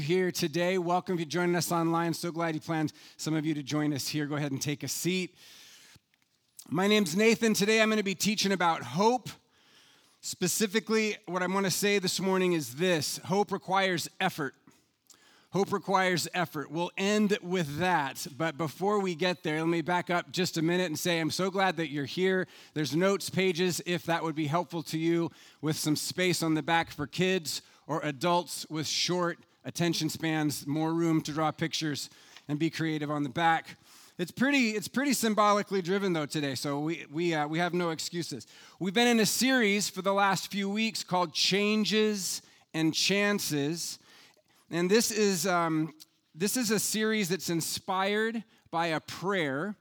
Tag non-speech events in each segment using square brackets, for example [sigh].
here today. Welcome if you're joining us online. So glad you planned some of you to join us here. Go ahead and take a seat. My name's Nathan. Today I'm going to be teaching about hope. Specifically, what I want to say this morning is this hope requires effort. Hope requires effort. We'll end with that. But before we get there, let me back up just a minute and say I'm so glad that you're here. There's notes pages if that would be helpful to you, with some space on the back for kids or adults with short attention spans, more room to draw pictures and be creative on the back. It's pretty, it's pretty symbolically driven though today, so we, we, uh, we have no excuses. We've been in a series for the last few weeks called Changes and Chances. And this is, um, this is a series that's inspired by a prayer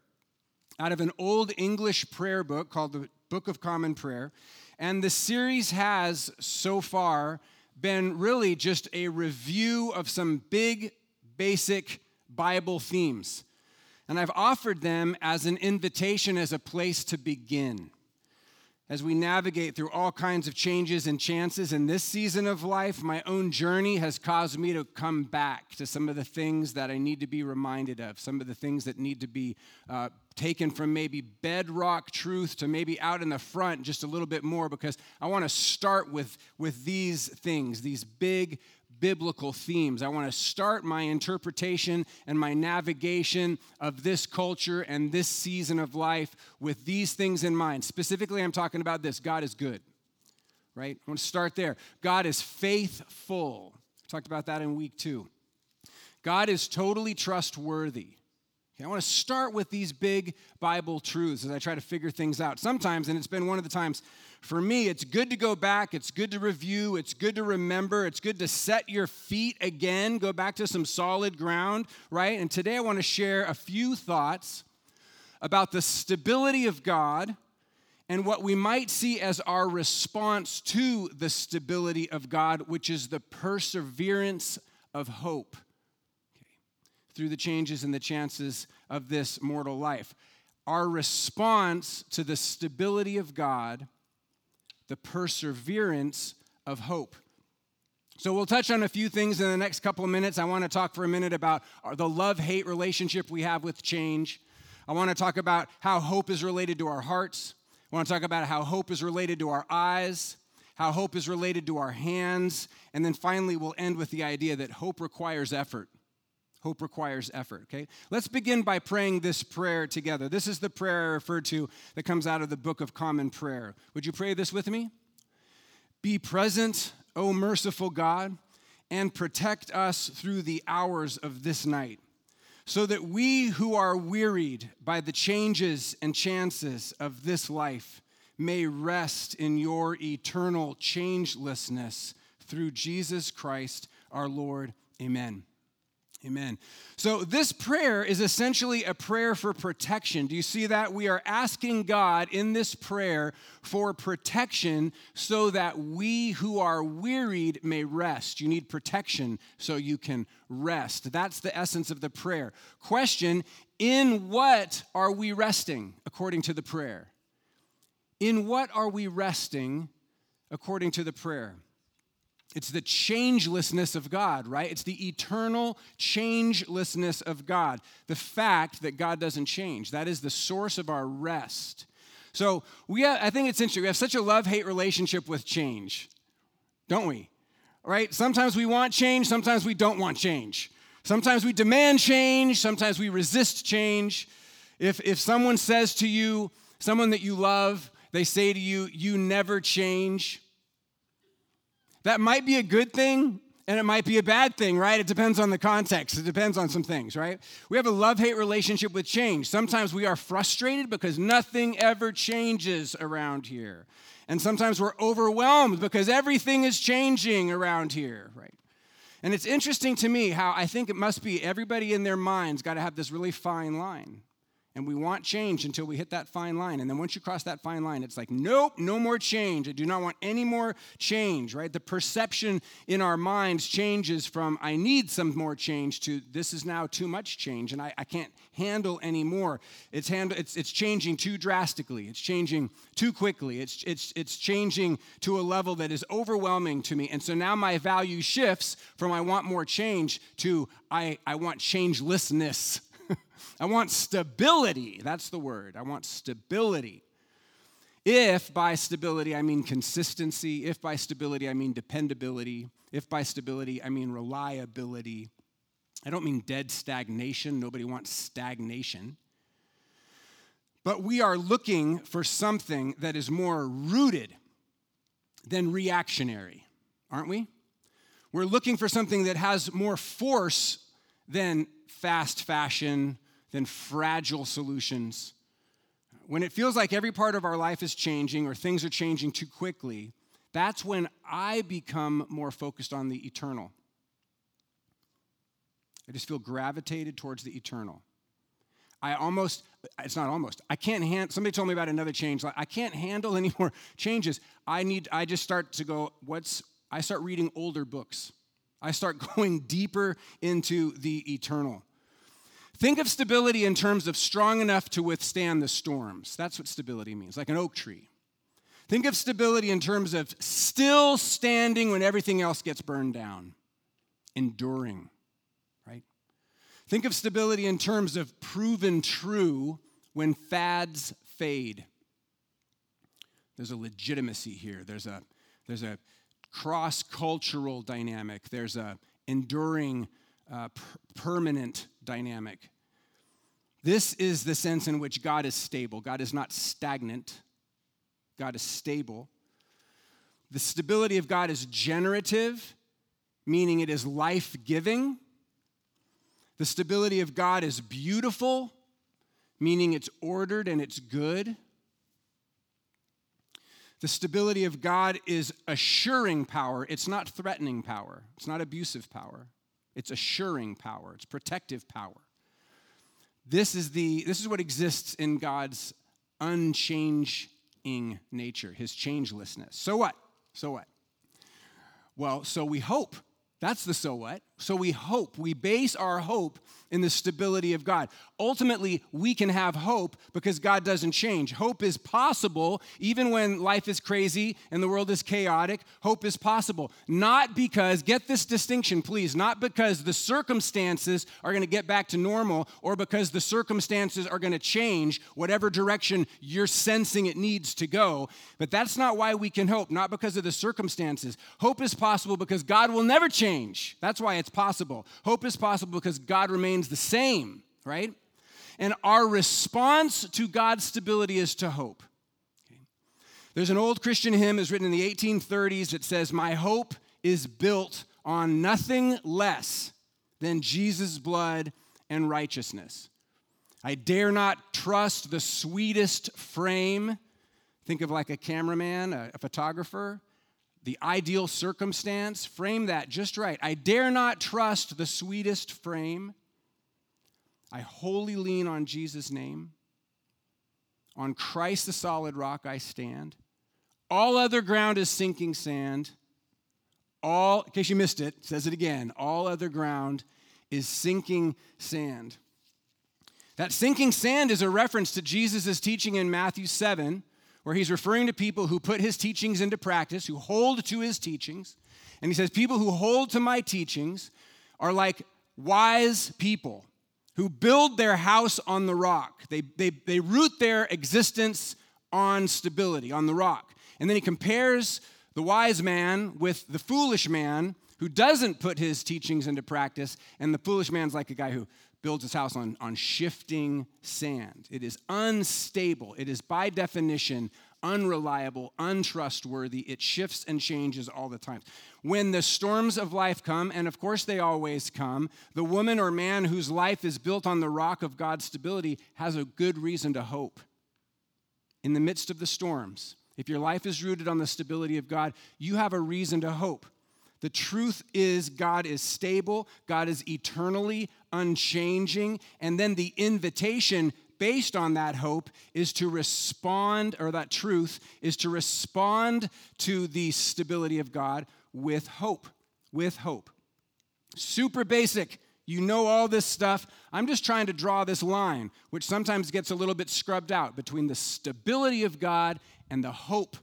out of an old English prayer book called the Book of Common Prayer. And the series has so far been really just a review of some big, basic Bible themes. And I've offered them as an invitation, as a place to begin. As we navigate through all kinds of changes and chances in this season of life, my own journey has caused me to come back to some of the things that I need to be reminded of, some of the things that need to be uh, taken from maybe bedrock truth to maybe out in the front just a little bit more because I want to start with, with these things, these big biblical themes. I want to start my interpretation and my navigation of this culture and this season of life with these things in mind. Specifically, I'm talking about this God is good, right? I want to start there. God is faithful. I talked about that in week two. God is totally trustworthy. Okay, I want to start with these big Bible truths as I try to figure things out. Sometimes, and it's been one of the times for me, it's good to go back, it's good to review, it's good to remember, it's good to set your feet again, go back to some solid ground, right? And today I want to share a few thoughts about the stability of God and what we might see as our response to the stability of God, which is the perseverance of hope through the changes and the chances of this mortal life. Our response to the stability of God, the perseverance of hope. So, we'll touch on a few things in the next couple of minutes. I want to talk for a minute about the love hate relationship we have with change. I want to talk about how hope is related to our hearts. I want to talk about how hope is related to our eyes, how hope is related to our hands, and then finally, we'll end with the idea that hope requires effort. Hope requires effort, okay? Let's begin by praying this prayer together. This is the prayer I referred to that comes out of the Book of Common Prayer. Would you pray this with me? Be present, O merciful God, and protect us through the hours of this night, so that we who are wearied by the changes and chances of this life may rest in your eternal changelessness through Jesus Christ our Lord. Amen. Amen. So, this prayer is essentially a prayer for protection. Do you see that? We are asking God in this prayer for protection so that we who are wearied may rest. You need protection so you can rest. That's the essence of the prayer. Question In what are we resting according to the prayer? In what are we resting according to the prayer? It's the changelessness of God, right? It's the eternal changelessness of God. The fact that God doesn't change. That is the source of our rest. So we have, I think it's interesting. We have such a love-hate relationship with change, don't we? Right? Sometimes we want change, sometimes we don't want change. Sometimes we demand change, sometimes we resist change. If, if someone says to you, someone that you love, they say to you, you never change, that might be a good thing and it might be a bad thing, right? It depends on the context. It depends on some things, right? We have a love hate relationship with change. Sometimes we are frustrated because nothing ever changes around here. And sometimes we're overwhelmed because everything is changing around here, right? And it's interesting to me how I think it must be everybody in their minds got to have this really fine line. And we want change until we hit that fine line. And then once you cross that fine line, it's like, nope, no more change. I do not want any more change, right? The perception in our minds changes from I need some more change to this is now too much change and I, I can't handle anymore. It's, hand, it's, it's changing too drastically. It's changing too quickly. It's, it's, it's changing to a level that is overwhelming to me. And so now my value shifts from I want more change to I, I want changelessness. [laughs] I want stability. That's the word. I want stability. If by stability I mean consistency, if by stability I mean dependability, if by stability I mean reliability, I don't mean dead stagnation. Nobody wants stagnation. But we are looking for something that is more rooted than reactionary, aren't we? We're looking for something that has more force than fast fashion, than fragile solutions. When it feels like every part of our life is changing or things are changing too quickly, that's when I become more focused on the eternal. I just feel gravitated towards the eternal. I almost, it's not almost, I can't handle, somebody told me about another change. Like, I can't handle [laughs] any more changes. I need, I just start to go, what's, I start reading older books. I start [laughs] going deeper into the eternal. Think of stability in terms of strong enough to withstand the storms. That's what stability means, like an oak tree. Think of stability in terms of still standing when everything else gets burned down, enduring, right? Think of stability in terms of proven true when fads fade. There's a legitimacy here. There's a, there's a cross cultural dynamic. There's a enduring uh, per- permanent dynamic. This is the sense in which God is stable. God is not stagnant, God is stable. The stability of God is generative, meaning it is life giving. The stability of God is beautiful, meaning it's ordered and it's good. The stability of God is assuring power, it's not threatening power, it's not abusive power. It's assuring power, it's protective power. This is, the, this is what exists in God's unchanging nature, his changelessness. So what? So what? Well, so we hope. That's the so what. So we hope. We base our hope in the stability of God. Ultimately, we can have hope because God doesn't change. Hope is possible even when life is crazy and the world is chaotic. Hope is possible. Not because, get this distinction, please, not because the circumstances are going to get back to normal or because the circumstances are going to change whatever direction you're sensing it needs to go. But that's not why we can hope, not because of the circumstances. Hope is possible because God will never change. That's why it's possible. Hope is possible because God remains the same, right? And our response to God's stability is to hope. Okay. There's an old Christian hymn is written in the 1830s that says, "My hope is built on nothing less than Jesus' blood and righteousness. I dare not trust the sweetest frame. Think of like a cameraman, a, a photographer the ideal circumstance, frame that just right. I dare not trust the sweetest frame. I wholly lean on Jesus' name. On Christ, the solid rock, I stand. All other ground is sinking sand. All, in case you missed it, says it again all other ground is sinking sand. That sinking sand is a reference to Jesus' teaching in Matthew 7 where he's referring to people who put his teachings into practice, who hold to his teachings. And he says, People who hold to my teachings are like wise people who build their house on the rock. They, they, they root their existence on stability, on the rock. And then he compares the wise man with the foolish man who doesn't put his teachings into practice. And the foolish man's like a guy who builds his house on, on shifting sand. It is unstable. It is, by definition, unreliable, untrustworthy. It shifts and changes all the time. When the storms of life come, and of course they always come, the woman or man whose life is built on the rock of God's stability has a good reason to hope. In the midst of the storms, if your life is rooted on the stability of God, you have a reason to hope. The truth is, God is stable, God is eternally unchanging, and then the invitation based on that hope is to respond, or that truth is to respond to the stability of God with hope. With hope. Super basic. You know all this stuff. I'm just trying to draw this line, which sometimes gets a little bit scrubbed out between the stability of God and the hope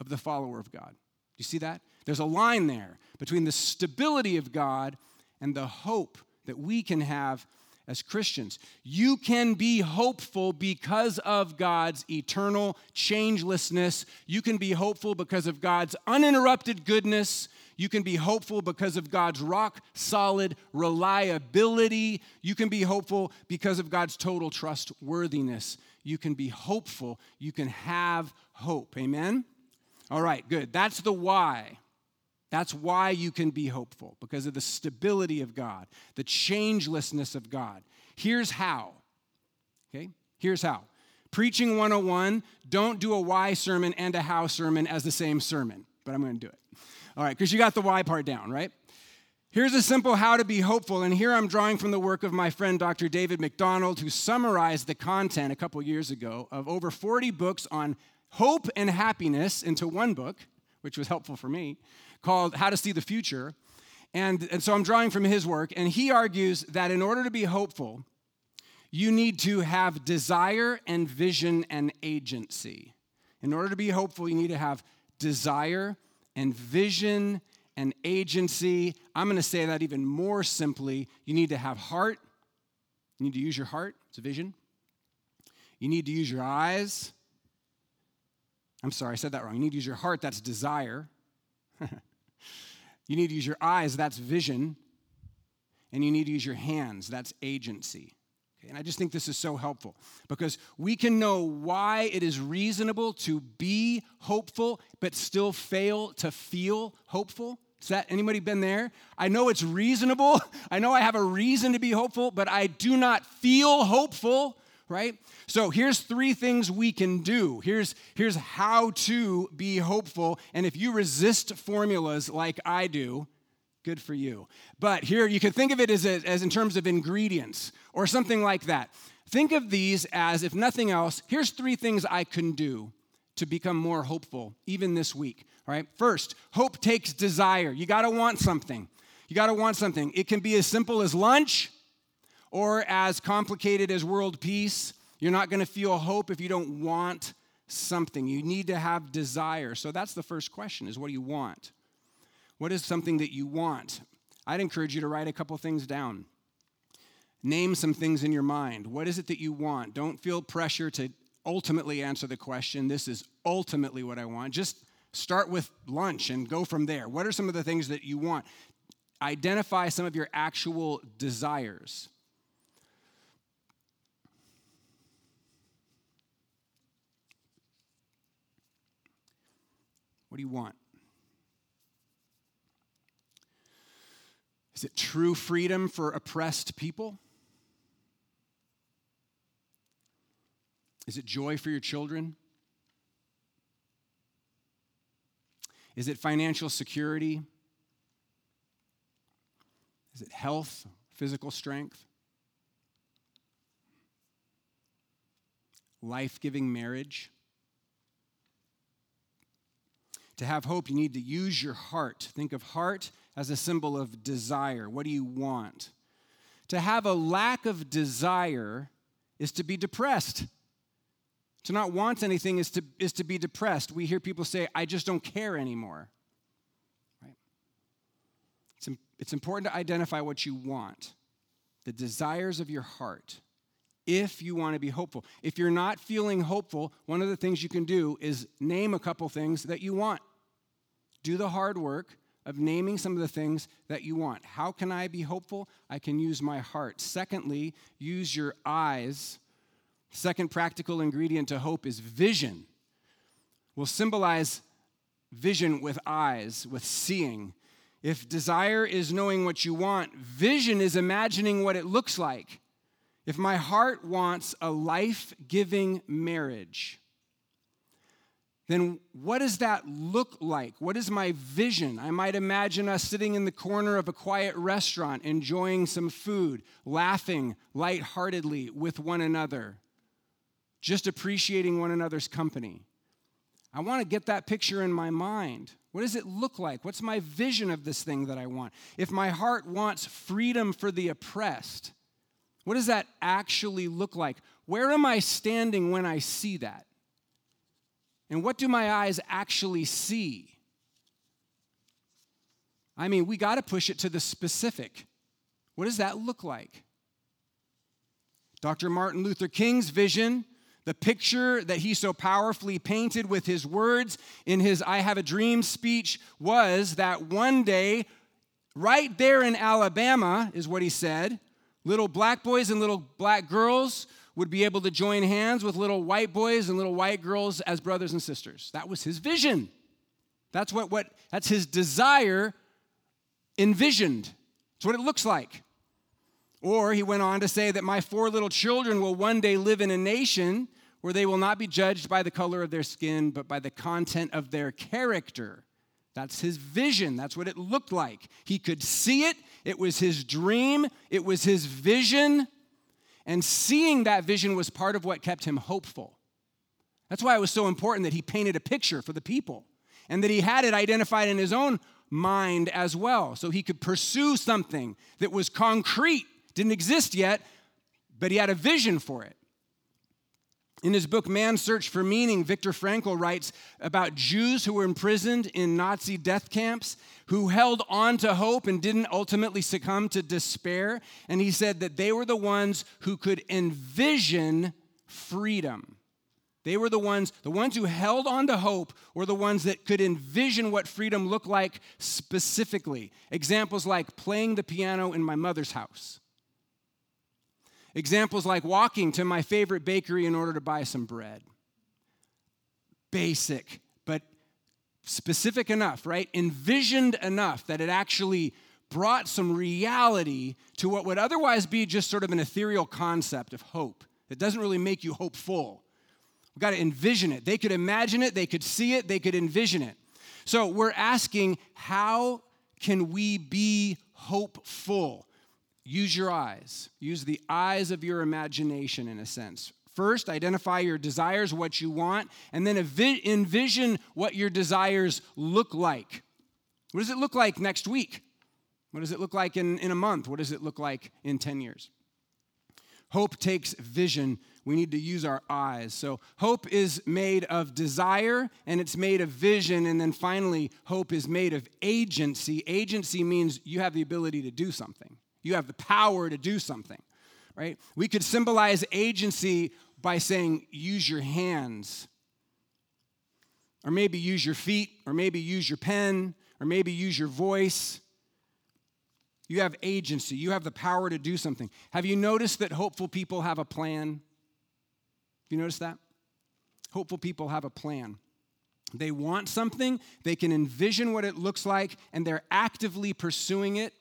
of the follower of God. Do you see that? There's a line there between the stability of God and the hope that we can have as Christians. You can be hopeful because of God's eternal changelessness. You can be hopeful because of God's uninterrupted goodness. You can be hopeful because of God's rock solid reliability. You can be hopeful because of God's total trustworthiness. You can be hopeful. You can have hope. Amen? All right, good. That's the why. That's why you can be hopeful, because of the stability of God, the changelessness of God. Here's how. Okay? Here's how. Preaching 101, don't do a why sermon and a how sermon as the same sermon, but I'm going to do it. All right, because you got the why part down, right? Here's a simple how to be hopeful, and here I'm drawing from the work of my friend Dr. David McDonald, who summarized the content a couple years ago of over 40 books on hope and happiness into one book, which was helpful for me called How to See the Future. And, and so I'm drawing from his work, and he argues that in order to be hopeful, you need to have desire and vision and agency. In order to be hopeful, you need to have desire and vision and agency. I'm going to say that even more simply. You need to have heart. You need to use your heart, it's a vision. You need to use your eyes. I'm sorry, I said that wrong. You need to use your heart, that's desire. [laughs] You need to use your eyes, that's vision. And you need to use your hands, that's agency. Okay, and I just think this is so helpful because we can know why it is reasonable to be hopeful but still fail to feel hopeful. Is that anybody been there? I know it's reasonable. [laughs] I know I have a reason to be hopeful, but I do not feel hopeful, right? So here's three things we can do. Here's, here's how to be hopeful. And if you resist formulas like I do, good for you. But here you can think of it as, a, as in terms of ingredients or something like that. Think of these as, if nothing else, here's three things I can do to become more hopeful, even this week. Right. First, hope takes desire. You got to want something. You got to want something. It can be as simple as lunch or as complicated as world peace you're not going to feel hope if you don't want something. You need to have desire. So that's the first question is what do you want? What is something that you want? I'd encourage you to write a couple things down. Name some things in your mind. What is it that you want? Don't feel pressure to ultimately answer the question. This is ultimately what I want. Just start with lunch and go from there. What are some of the things that you want? Identify some of your actual desires. What do you want? Is it true freedom for oppressed people? Is it joy for your children? Is it financial security? Is it health, physical strength? Life giving marriage? To have hope, you need to use your heart. Think of heart as a symbol of desire. What do you want? To have a lack of desire is to be depressed. To not want anything is to, is to be depressed. We hear people say, I just don't care anymore. Right? It's, it's important to identify what you want, the desires of your heart, if you want to be hopeful. If you're not feeling hopeful, one of the things you can do is name a couple things that you want. Do the hard work of naming some of the things that you want. How can I be hopeful? I can use my heart. Secondly, use your eyes. Second practical ingredient to hope is vision. We'll symbolize vision with eyes, with seeing. If desire is knowing what you want, vision is imagining what it looks like. If my heart wants a life giving marriage, then what does that look like? What is my vision? I might imagine us sitting in the corner of a quiet restaurant, enjoying some food, laughing lightheartedly with one another, just appreciating one another's company. I want to get that picture in my mind. What does it look like? What's my vision of this thing that I want? If my heart wants freedom for the oppressed, what does that actually look like? Where am I standing when I see that? And what do my eyes actually see? I mean, we got to push it to the specific. What does that look like? Dr. Martin Luther King's vision, the picture that he so powerfully painted with his words in his I Have a Dream speech was that one day, right there in Alabama, is what he said, little black boys and little black girls would be able to join hands with little white boys and little white girls as brothers and sisters. That was his vision. That's what, what that's his desire envisioned. It's what it looks like. Or he went on to say that my four little children will one day live in a nation where they will not be judged by the color of their skin, but by the content of their character. That's his vision. That's what it looked like. He could see it. It was his dream. It was his vision. And seeing that vision was part of what kept him hopeful. That's why it was so important that he painted a picture for the people and that he had it identified in his own mind as well. So he could pursue something that was concrete, didn't exist yet, but he had a vision for it. In his book, Man's Search for Meaning, Viktor Frankl writes about Jews who were imprisoned in Nazi death camps who held on to hope and didn't ultimately succumb to despair. And he said that they were the ones who could envision freedom. They were the ones, the ones who held on to hope were the ones that could envision what freedom looked like specifically. Examples like playing the piano in my mother's house Examples like walking to my favorite bakery in order to buy some bread. Basic, but specific enough, right? Envisioned enough that it actually brought some reality to what would otherwise be just sort of an ethereal concept of hope that doesn't really make you hopeful. We've got to envision it. They could imagine it, they could see it, they could envision it. So we're asking, how can we be hopeful? Use your eyes. Use the eyes of your imagination, in a sense. First, identify your desires, what you want, and then envision what your desires look like. What does it look like next week? What does it look like in, in a month? What does it look like in 10 years? Hope takes vision. We need to use our eyes. So, hope is made of desire and it's made of vision. And then finally, hope is made of agency. Agency means you have the ability to do something. You have the power to do something, right? We could symbolize agency by saying, use your hands, or maybe use your feet, or maybe use your pen, or maybe use your voice. You have agency. You have the power to do something. Have you noticed that hopeful people have a plan? You noticed that? Hopeful people have a plan. They want something, they can envision what it looks like, and they're actively pursuing it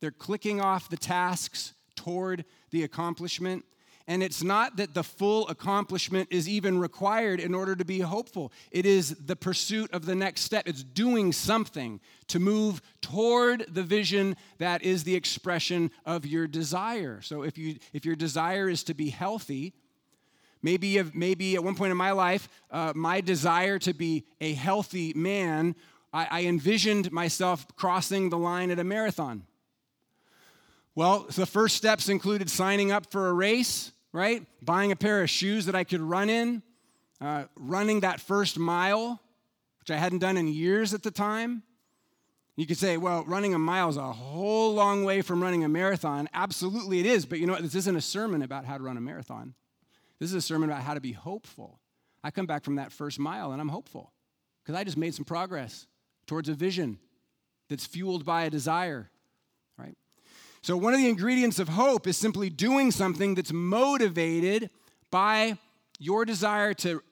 they're clicking off the tasks toward the accomplishment. And it's not that the full accomplishment is even required in order to be hopeful. It is the pursuit of the next step. It's doing something to move toward the vision that is the expression of your desire. So if you if your desire is to be healthy, maybe maybe at one point in my life, uh, my desire to be a healthy man, I, I envisioned myself crossing the line at a marathon. Well, the first steps included signing up for a race, right? Buying a pair of shoes that I could run in, uh, running that first mile, which I hadn't done in years at the time. You could say, well, running a mile is a whole long way from running a marathon. Absolutely, it is. But you know what? This isn't a sermon about how to run a marathon. This is a sermon about how to be hopeful. I come back from that first mile and I'm hopeful because I just made some progress towards a vision that's fueled by a desire so, one of the ingredients of hope is simply doing something that's motivated by your desire to,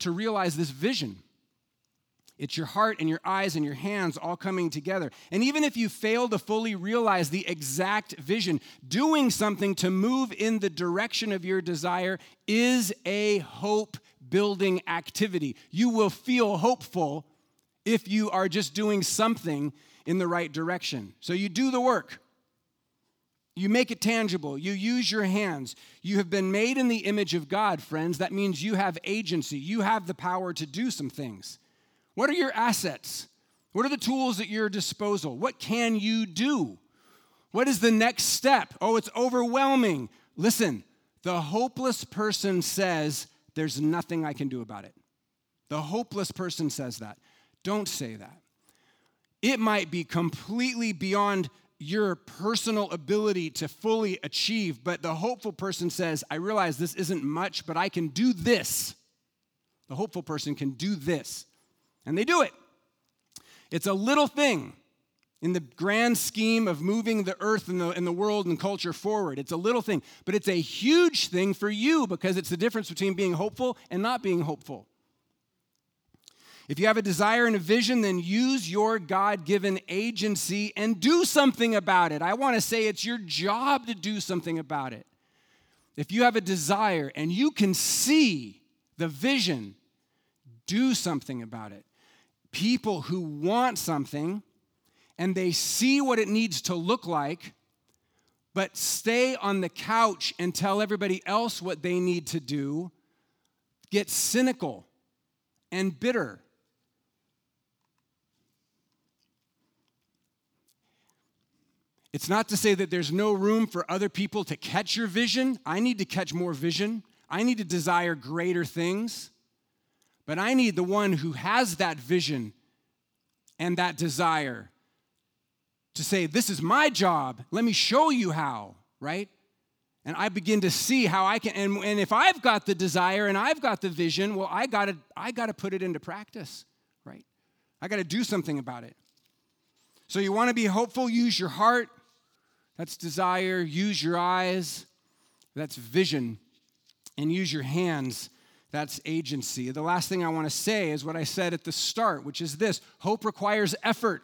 to realize this vision. It's your heart and your eyes and your hands all coming together. And even if you fail to fully realize the exact vision, doing something to move in the direction of your desire is a hope building activity. You will feel hopeful if you are just doing something in the right direction. So you do the work. You make it tangible. You use your hands. You have been made in the image of God, friends. That means you have agency. You have the power to do some things. What are your assets? What are the tools at your disposal? What can you do? What is the next step? Oh, it's overwhelming. Listen, the hopeless person says, There's nothing I can do about it. The hopeless person says that. Don't say that. It might be completely beyond your personal ability to fully achieve, but the hopeful person says, I realize this isn't much, but I can do this. The hopeful person can do this. And they do it. It's a little thing in the grand scheme of moving the earth and the, and the world and culture forward. It's a little thing, but it's a huge thing for you because it's the difference between being hopeful and not being hopeful. If you have a desire and a vision, then use your God given agency and do something about it. I want to say it's your job to do something about it. If you have a desire and you can see the vision, do something about it. People who want something and they see what it needs to look like, but stay on the couch and tell everybody else what they need to do, get cynical and bitter It's not to say that there's no room for other people to catch your vision. I need to catch more vision. I need to desire greater things. But I need the one who has that vision and that desire to say, This is my job. Let me show you how, right? And I begin to see how I can, and, and if I've got the desire and I've got the vision, well, I gotta, I gotta put it into practice, right? I gotta do something about it. So you wanna be hopeful, use your heart, that's desire. Use your eyes. That's vision. And use your hands. That's agency. The last thing I want to say is what I said at the start, which is this hope requires effort.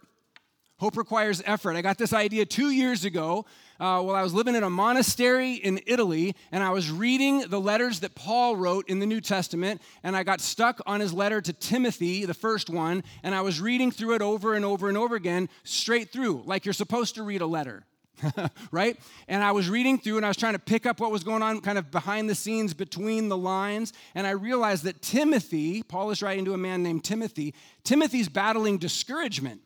Hope requires effort. I got this idea two years ago uh, while I was living in a monastery in Italy, and I was reading the letters that Paul wrote in the New Testament, and I got stuck on his letter to Timothy, the first one, and I was reading through it over and over and over again, straight through, like you're supposed to read a letter. [laughs] right? And I was reading through and I was trying to pick up what was going on kind of behind the scenes between the lines. And I realized that Timothy, Paul is writing to a man named Timothy, Timothy's battling discouragement.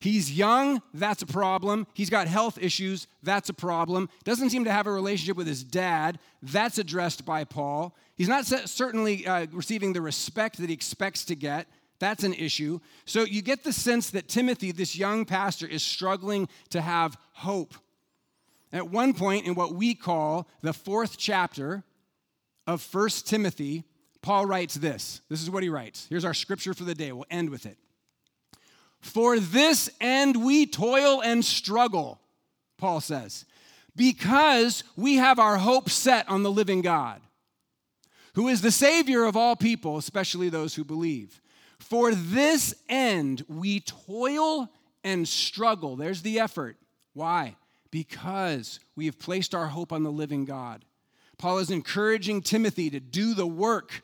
He's young, that's a problem. He's got health issues, that's a problem. Doesn't seem to have a relationship with his dad, that's addressed by Paul. He's not certainly uh, receiving the respect that he expects to get. That's an issue. So you get the sense that Timothy, this young pastor, is struggling to have hope. At one point, in what we call the fourth chapter of First Timothy, Paul writes this. This is what he writes. Here's our scripture for the day. We'll end with it. For this end we toil and struggle, Paul says, because we have our hope set on the living God, who is the Savior of all people, especially those who believe. For this end we toil and struggle. There's the effort. Why? Because we have placed our hope on the living God. Paul is encouraging Timothy to do the work,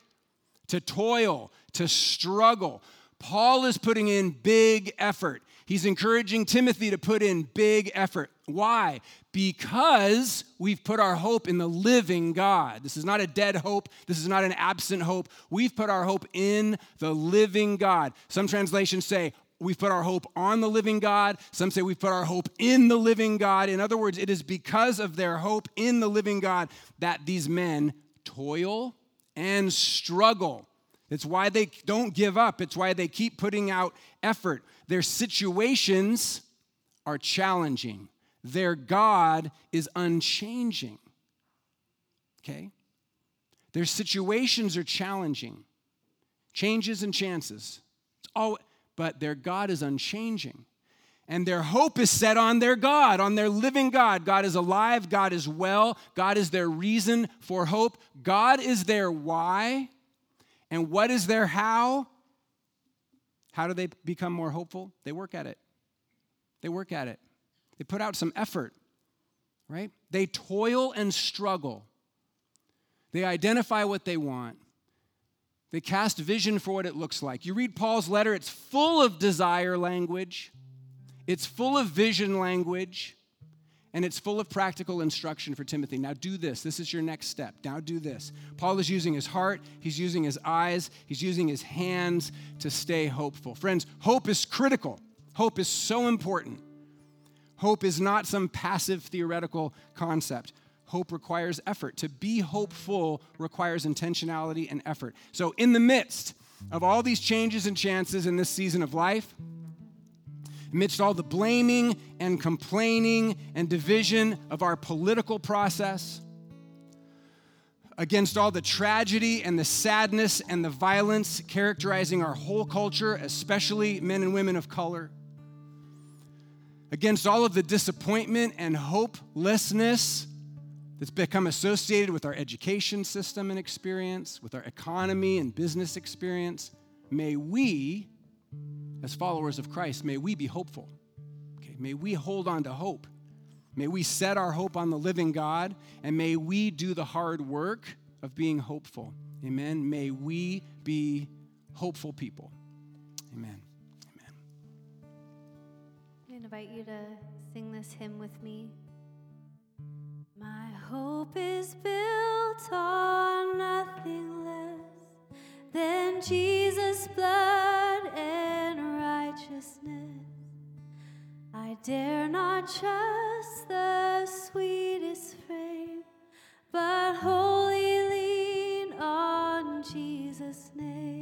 to toil, to struggle. Paul is putting in big effort. He's encouraging Timothy to put in big effort. Why? Because we've put our hope in the living God. This is not a dead hope. This is not an absent hope. We've put our hope in the living God. Some translations say, We've put our hope on the living God. Some say we've put our hope in the living God. In other words, it is because of their hope in the living God that these men toil and struggle. It's why they don't give up. It's why they keep putting out effort. Their situations are challenging, their God is unchanging. Okay? Their situations are challenging, changes and chances. It's all, but their God is unchanging. And their hope is set on their God, on their living God. God is alive, God is well, God is their reason for hope, God is their why. And what is their how? How do they become more hopeful? They work at it. They work at it. They put out some effort, right? They toil and struggle. They identify what they want. They cast vision for what it looks like. You read Paul's letter, it's full of desire language, it's full of vision language, and it's full of practical instruction for Timothy. Now do this. This is your next step. Now do this. Paul is using his heart, he's using his eyes, he's using his hands to stay hopeful. Friends, hope is critical. Hope is so important. Hope is not some passive theoretical concept hope requires effort. To be hopeful requires intentionality and effort. So, in the midst of all these changes and chances in this season of life, amidst all the blaming and complaining and division of our political process, against all the tragedy and the sadness and the violence characterizing our whole culture, especially men and women of color, against all of the disappointment and hopelessness that's become associated with our education system and experience, with our economy and business experience, may we, as followers of Christ, may we be hopeful. Okay, may we hold on to hope. May we set our hope on the living God, and may we do the hard work of being hopeful. Amen. May we be hopeful people. Amen. Amen. I invite you to sing this hymn with me. My hope is built on nothing than Jesus' blood and righteousness. I dare not trust the sweetest frame, but wholly lean on Jesus' name.